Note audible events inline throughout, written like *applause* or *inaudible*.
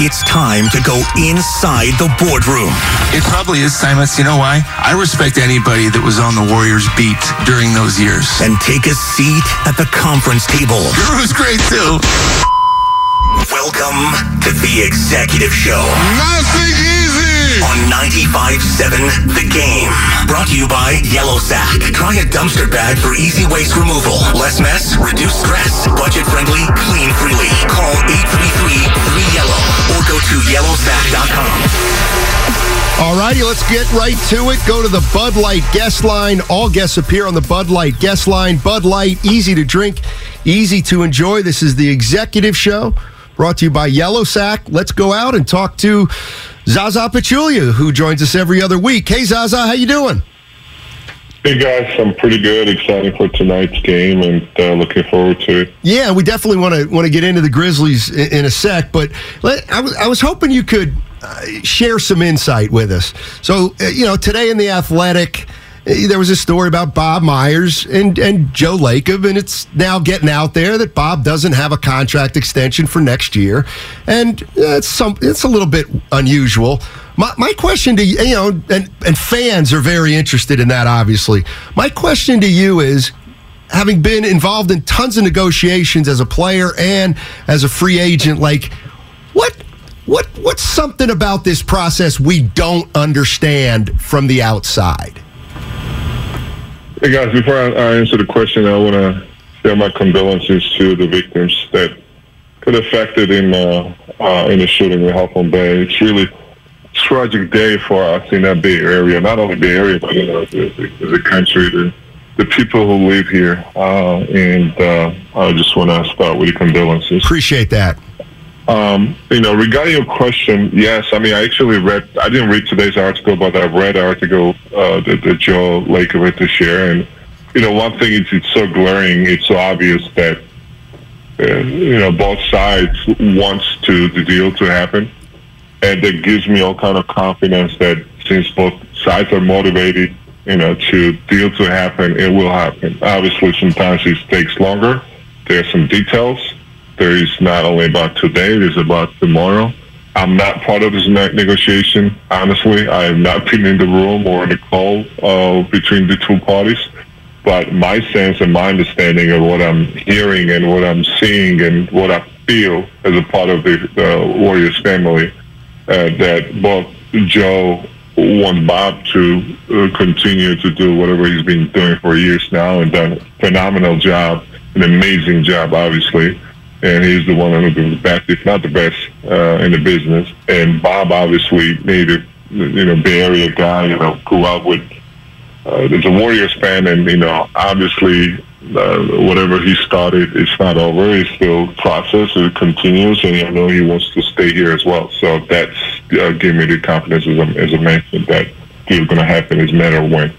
It's time to go inside the boardroom. It probably is, Simus. You know why? I respect anybody that was on the Warriors beat during those years. And take a seat at the conference table. Guru's great too. Welcome to the Executive Show. Nothing easy. On 95.7 The Game. Brought to you by Yellow Sack. Try a dumpster bag for easy waste removal. Less mess, reduce stress. Budget friendly, clean freely. Call 833-3YELLOW or go to yellowsack.com. All righty, let's get right to it. Go to the Bud Light guest line. All guests appear on the Bud Light guest line. Bud Light, easy to drink, easy to enjoy. This is the Executive Show brought to you by Yellow Sack. Let's go out and talk to Zaza Pachulia, who joins us every other week. Hey, Zaza, how you doing? Hey guys, I'm pretty good. Excited for tonight's game and uh, looking forward to it. Yeah, we definitely want to want to get into the Grizzlies in, in a sec, but let, I was I was hoping you could uh, share some insight with us. So, uh, you know, today in the Athletic, there was a story about Bob Myers and and Joe Lacob, and it's now getting out there that Bob doesn't have a contract extension for next year, and uh, it's some it's a little bit unusual. My, my question to you, you know, and, and fans are very interested in that, obviously. My question to you is having been involved in tons of negotiations as a player and as a free agent, like, what? What what's something about this process we don't understand from the outside? Hey guys, before I, I answer the question, I want to share my condolences to the victims that could affected in uh, uh, in the shooting in Half Moon Bay. It's really a tragic day for us in that Bay Area. Not only Bay Area, but you know, the, the, the country, the the people who live here. Uh, and uh, I just want to start with the condolences. Appreciate that. Um, you know, regarding your question, yes. I mean, I actually read. I didn't read today's article, but I've read article uh, that, that Joe Lacob to share. And you know, one thing is it's so glaring, it's so obvious that uh, you know both sides wants to the deal to happen, and that gives me all kind of confidence that since both sides are motivated, you know, to deal to happen, it will happen. Obviously, sometimes it takes longer. There are some details there is not only about today, it is about tomorrow. I'm not part of this negotiation, honestly. I have not been in the room or in the call uh, between the two parties. But my sense and my understanding of what I'm hearing and what I'm seeing and what I feel as a part of the uh, Warriors family, uh, that both Joe wants Bob to uh, continue to do whatever he's been doing for years now and done a phenomenal job, an amazing job, obviously and he's the one who's the best, if not the best, uh, in the business. And Bob obviously made it, you know, Bay Area guy, you know, grew up with, uh, a Warriors fan, and, you know, obviously uh, whatever he started, it's not over. It's still process. It continues, and I know he wants to stay here as well. So that's uh, giving me the confidence, as I, as I mentioned, that it's going to happen, as matter when.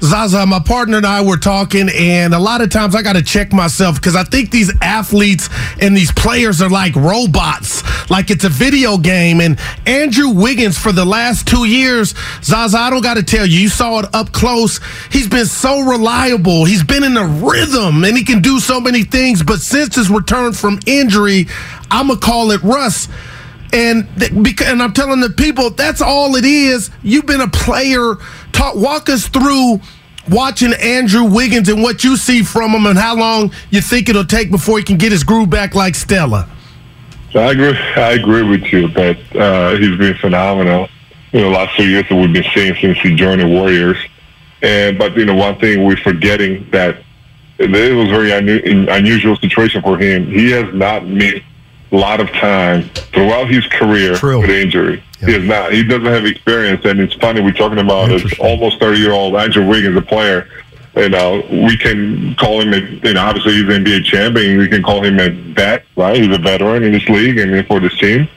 Zaza, my partner and I were talking, and a lot of times I got to check myself because I think these athletes and these players are like robots, like it's a video game. And Andrew Wiggins, for the last two years, Zaza, I don't got to tell you, you saw it up close. He's been so reliable. He's been in a rhythm, and he can do so many things. But since his return from injury, I'm going to call it Russ. And and I'm telling the people that's all it is. You've been a player. Talk, walk us through watching Andrew Wiggins and what you see from him, and how long you think it'll take before he can get his groove back like Stella. I agree. I agree with you that uh, he's been phenomenal. You know, last few years that we've been seeing since he joined the Warriors. And but you know, one thing we're forgetting that it was a very unu- unusual situation for him. He has not missed lot of time throughout his career True. with injury. He has not. He doesn't have experience, and it's funny we're talking about an almost thirty year old Andrew Wiggins, a player. You know, we can call him. A, you know, obviously he's an NBA champion. We can call him a vet, right? He's a veteran in this league and for this team,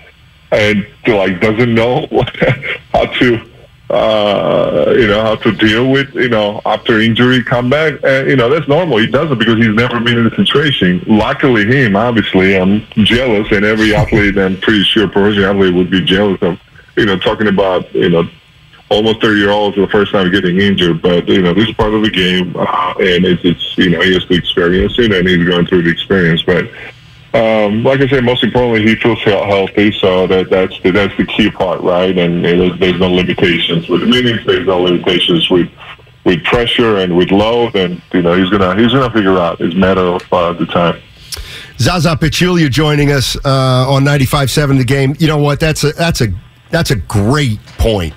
and like doesn't know *laughs* how to uh, you know, how to deal with, you know, after injury come back. And, you know, that's normal. He does it because he's never been in the situation. Luckily him, obviously, I'm jealous and every *laughs* athlete, I'm pretty sure professional athlete would be jealous of, you know, talking about, you know, almost 30 year olds for the first time getting injured. But, you know, this is part of the game. Uh, and it's, it's, you know, he has to experience it and he's going through the experience. But, um, like I said, most importantly, he feels healthy, so that that's the, that's the key part, right? And there's, there's no limitations with meetings. There's no limitations with with pressure and with load, and you know he's gonna he's gonna figure out. It's a matter of uh, the time. Zaza Pachulia joining us uh, on 95.7 The Game. You know what? That's a that's a that's a great point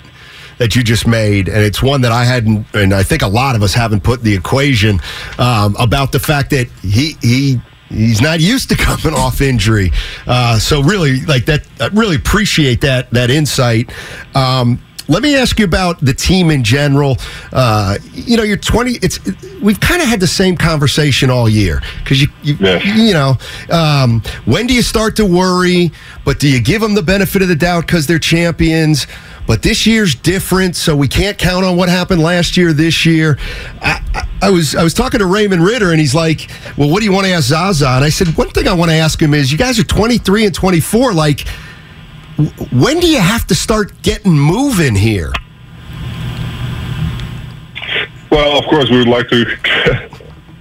that you just made, and it's one that I hadn't, and I think a lot of us haven't put the equation um, about the fact that he he he's not used to coming off injury. Uh, so really, like that, I really appreciate that that insight. Um, let me ask you about the team in general. Uh, you know, you're 20. It's we've kind of had the same conversation all year because you you, you know um, when do you start to worry? But do you give them the benefit of the doubt because they're champions? But this year's different, so we can't count on what happened last year. This year, I, I, I was I was talking to Raymond Ridder, and he's like, "Well, what do you want to ask Zaza?" And I said, "One thing I want to ask him is, you guys are 23 and 24. Like, when do you have to start getting moving here? Well, of course, we would like to,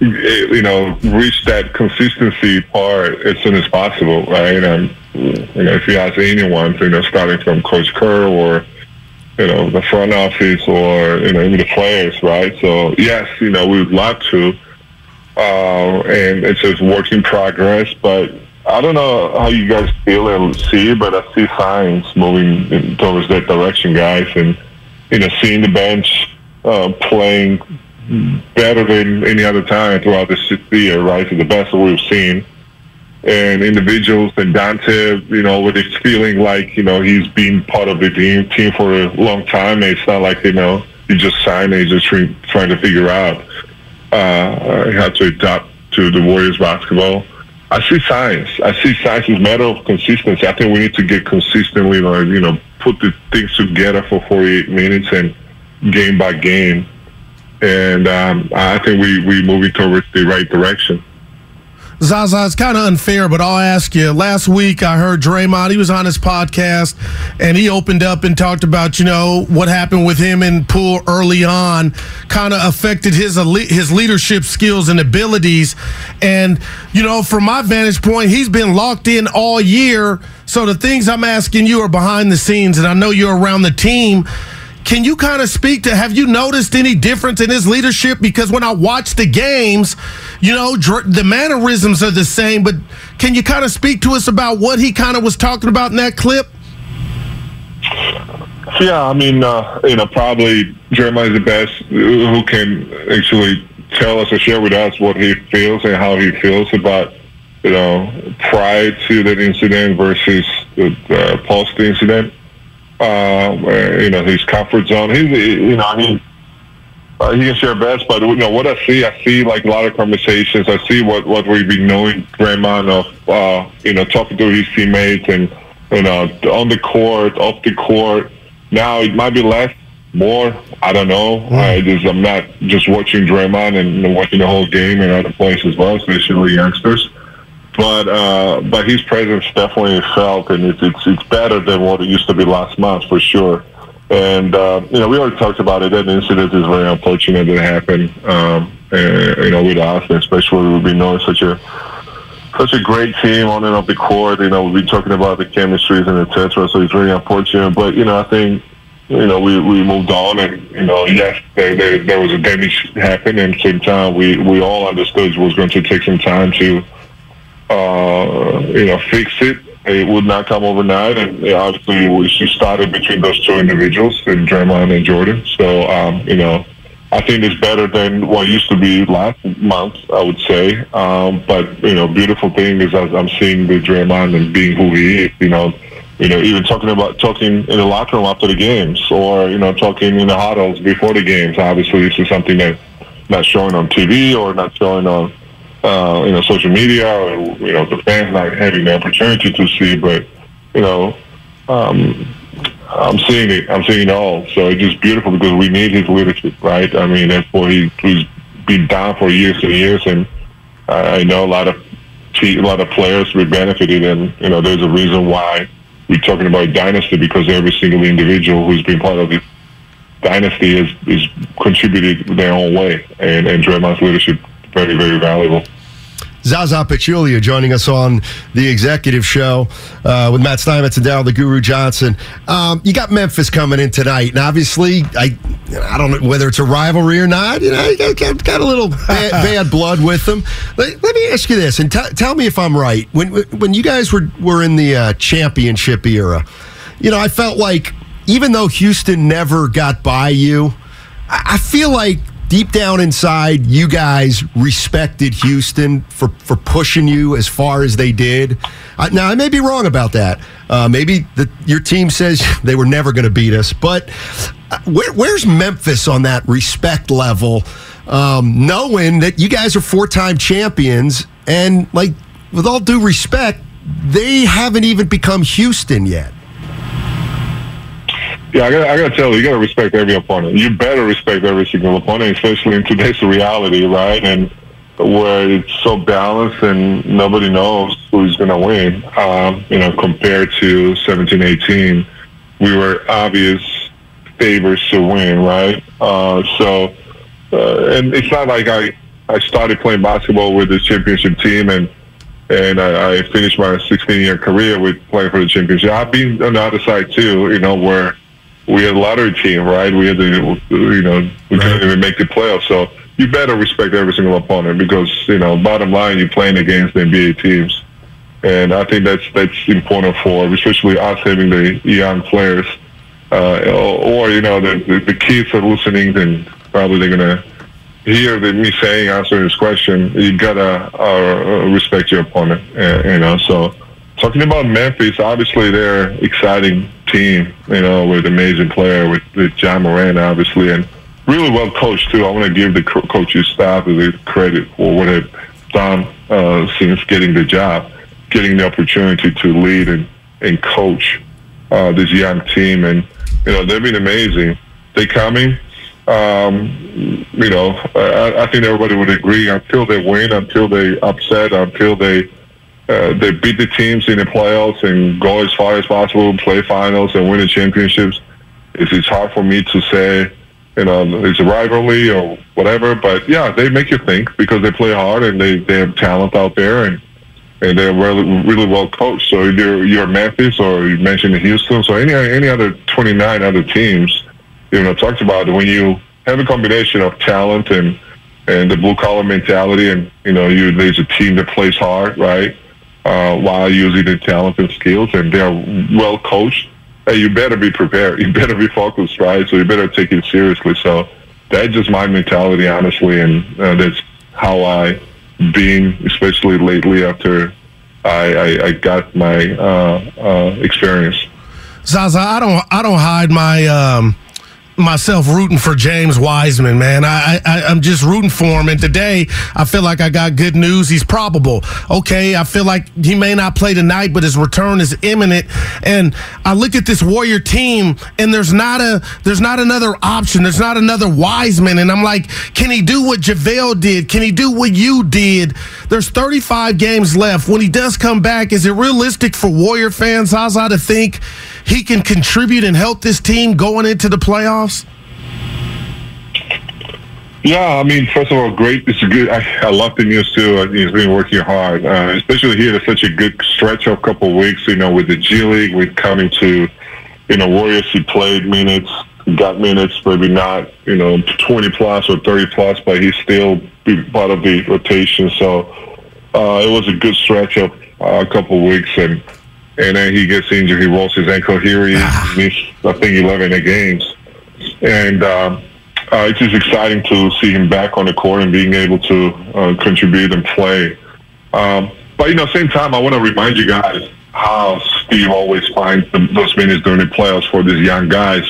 *laughs* you know, reach that consistency part as soon as possible, right? And you know, if you ask anyone, you know, starting from Coach Kerr or you know the front office or you know even the players, right? So yes, you know, we would love to, uh, and it's just work in progress, but. I don't know how you guys feel and see, but I see signs moving in, towards that direction, guys. And you know, seeing the bench uh, playing better than any other time throughout this year, right? So the best that we've seen. And individuals and Donte, you know, with his feeling like, you know, he's been part of the team, team for a long time. And it's not like, you know, he just signed and he's just trying to figure out uh, how to adapt to the Warriors basketball. I see signs. I see signs. It's a matter of consistency. I think we need to get consistently, like, you know, put the things together for 48 minutes and game by game. And um, I think we we moving towards the right direction. Zaza, it's kind of unfair, but I'll ask you. Last week, I heard Draymond. He was on his podcast, and he opened up and talked about, you know, what happened with him and Poole early on, kind of affected his his leadership skills and abilities. And you know, from my vantage point, he's been locked in all year. So the things I'm asking you are behind the scenes, and I know you're around the team. Can you kind of speak to have you noticed any difference in his leadership? Because when I watch the games, you know, the mannerisms are the same, but can you kind of speak to us about what he kind of was talking about in that clip? Yeah, I mean, uh, you know, probably Jeremiah is the best who can actually tell us or share with us what he feels and how he feels about, you know, prior to that incident versus the uh, post incident. Uh, you know, his comfort zone. He's, you know, he uh, he can share best, but you know what I see. I see like a lot of conversations. I see what what we've been knowing Draymond of, uh, you know, talking to his teammates and you know on the court, off the court. Now it might be less, more. I don't know. I just I'm not just watching Draymond and watching the whole game and other players as well, especially youngsters. But uh, but his presence definitely felt, and it's, it's it's better than what it used to be last month for sure. And uh, you know, we already talked about it. That incident is very unfortunate that it happened. Um, and, you know, with us, especially we've been knowing such a such a great team on and off the court. You know, we've been talking about the chemistries and etc. So it's very unfortunate. But you know, I think you know we, we moved on, and you know, yes, there, there, there was a damage happened, and at the same time, we we all understood it was going to take some time to uh, you know fix it. It would not come overnight, and obviously we started between those two individuals, and Draymond and Jordan. So um, you know, I think it's better than what used to be last month. I would say, um, but you know, beautiful thing is I'm seeing the Draymond and being who he is. You know, you know, even talking about talking in the locker room after the games, or you know, talking in the huddles before the games. Obviously, this is something that not showing on TV or not showing on uh, you know, social media or, you know, the fans not having the opportunity to see, but, you know, um, I'm seeing it. I'm seeing it all. So it's just beautiful because we need his leadership, right? I mean, why he, he's been down for years and years, and I, know a lot of a lot of players we benefited, and you know, there's a reason why we're talking about dynasty because every single individual who's been part of this dynasty has, has contributed their own way, and and Draymond's leadership very very valuable. Zaza Pachulia joining us on the executive show uh, with Matt Steinmetz and Daryl the Guru Johnson. Um, you got Memphis coming in tonight, and obviously, I I don't know whether it's a rivalry or not. You know, you got, got, got a little bad, *laughs* bad, blood with them. Let, let me ask you this, and t- tell me if I'm right. When when you guys were were in the uh, championship era, you know, I felt like even though Houston never got by you, I, I feel like deep down inside, you guys respected Houston for, for pushing you as far as they did. Uh, now, I may be wrong about that. Uh, maybe the, your team says *laughs* they were never going to beat us, but uh, where, where's Memphis on that respect level, um, knowing that you guys are four time champions and, like, with all due respect, they haven't even become Houston yet. Yeah, I got I got to tell you, you got to respect every opponent. You better respect every single opponent, especially in today's reality, right? And where it's so balanced and nobody knows who's going to win. Um, you know, compared to 17, 18, we were obvious favorites to win, right? Uh, so, uh, and it's not like I I started playing basketball with the championship team and and I, I finished my 16 year career with playing for the championship. I've been on the other side too, you know, where we had a lottery team, right? We had to, you know, we couldn't even make the playoffs. So you better respect every single opponent because, you know, bottom line, you're playing against the NBA teams. And I think that's that's important for, especially us having the young players, uh, or, or, you know, the, the, the kids are listening, and probably they're gonna hear the, me saying answering this question. You gotta uh, respect your opponent, uh, you know. So talking about Memphis, obviously they're exciting team, you know, with amazing player with, with Ja Morant, obviously, and really well coached too. I want to give the co- coaching staff the credit for what they've done uh, since getting the job, getting the opportunity to lead and, and coach uh, this young team, and you know they've been amazing. They coming. Um, you know, I, I think everybody would agree until they win, until they upset, until they uh, they beat the teams in the playoffs and go as far as possible, play finals and win the championships. It's, it's hard for me to say, you know, it's a rivalry or whatever. But yeah, they make you think because they play hard and they, they have talent out there and and they're really really well coached. So you're you're Memphis or you mentioned Houston, so any any other 29 other teams, you know, talked about when you have a combination of talent and and the blue collar mentality, and you know, you there's a team that plays hard, right? Uh, while using their talents and skills, and they're well coached. Hey, you better be prepared. *laughs* You better be focused, right? So you better take it seriously. So that's just my mentality, honestly, and uh, that's how I been, especially lately after I, I, I got my uh, uh, experience. Zaza, I don't I don't hide my um, myself rooting for James Wiseman, man. I, I I'm just rooting for him. And today, I feel like I got good news. He's probable. Okay, I feel like he may not play tonight, but his return is imminent. And I look at this Warrior team, and there's not a there's not another option. There's not another Wiseman. And I'm like, can he do what JaVale did? Can he do what you did? There's 35 games left. When he does come back, is it realistic for Warrior fans, Zaza, to think? He can contribute and help this team going into the playoffs? Yeah, I mean, first of all, great. It's a good. I, I love the news too. He's been working hard, uh, especially here. It's such a good stretch of a couple of weeks. You know, with the G League, with coming to, you know, Warriors. He played minutes, got minutes, maybe not, you know, twenty plus or thirty plus, but he's still part of the rotation. So uh, it was a good stretch of uh, a couple of weeks, and and then he gets injured. He rolls his ankle here. He missed, I think, 11 games. And um, uh, it's just exciting to see him back on the court and being able to uh, contribute and play. Um, but, you know, same time, I want to remind you guys how Steve always finds the, those minutes during the playoffs for these young guys.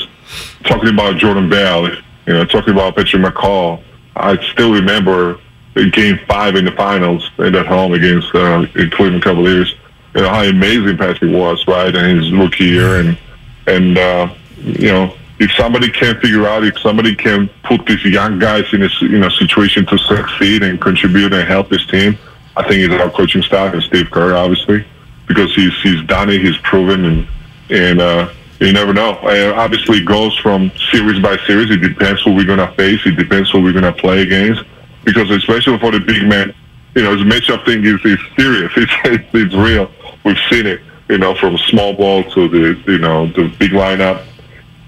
Talking about Jordan Bell, you know, talking about Patrick McCaw. I still remember the game five in the finals and at home against uh, Cleveland Cavaliers. You know how amazing Patrick was, right? And his rookie year, and and uh, you know if somebody can figure out, if somebody can put these young guys in a you know situation to succeed and contribute and help his team, I think it's our coaching staff and Steve Kerr, obviously, because he's he's done it, he's proven, and and uh, you never know. Uh, obviously, it goes from series by series. It depends who we're gonna face. It depends who we're gonna play against because especially for the big man, you know, the matchup thing is, is serious. It's, *laughs* it's, it's real. We've seen it, you know, from small ball to the, you know, the big lineup.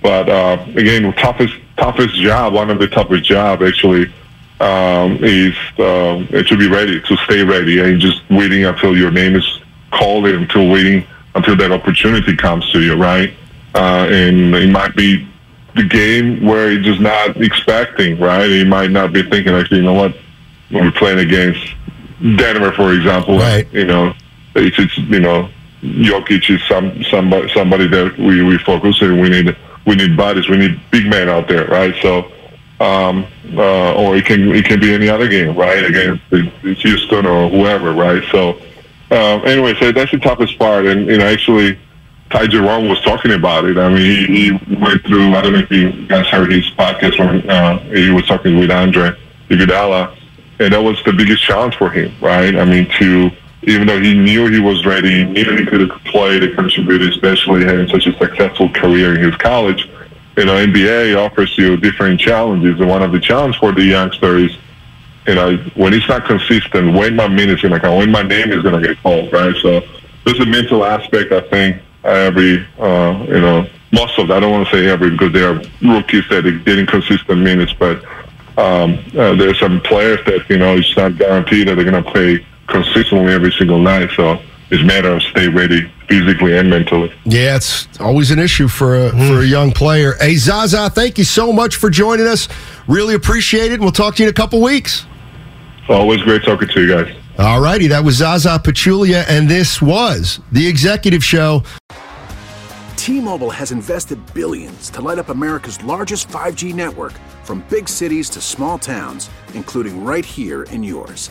But uh, again, toughest toughest job, one of the toughest job actually, um, is um, to be ready, to stay ready, and just waiting until your name is called, and until waiting until that opportunity comes to you, right? Uh, and it might be the game where he's just not expecting, right? He might not be thinking, actually, you know what, when we're playing against Denver, for example, right. you know, it's, it's you know, Jokic is some somebody somebody that we, we focus and we need we need bodies, we need big men out there, right? So, um, uh, or it can it can be any other game, right? Against Houston or whoever, right? So, um, anyway, so that's the toughest part, and you know, actually Ty Jerome was talking about it. I mean, he, he went through, I don't know if you guys heard his podcast when uh, he was talking with Andre Iguodala, and that was the biggest challenge for him, right? I mean, to, even though he knew he was ready, knew he could play to contribute, especially having such a successful career in his college, you know, NBA offers you different challenges, and one of the challenges for the youngster is, you know, when it's not consistent, when my minute's going to come, when my name is going to get called, right? So there's a mental aspect, I think, every, uh, you know, most of, I don't want to say every, because there are rookies that are getting consistent minutes, but um, uh, there's some players that, you know, it's not guaranteed that they're going to play consistently every single night. So it's a matter of stay ready physically and mentally. Yeah, it's always an issue for a, mm. for a young player. Hey, Zaza, thank you so much for joining us. Really appreciate it. And we'll talk to you in a couple weeks. Always great talking to you guys. All righty, that was Zaza Pachulia, and this was the Executive Show. T-Mobile has invested billions to light up America's largest 5G network, from big cities to small towns, including right here in yours.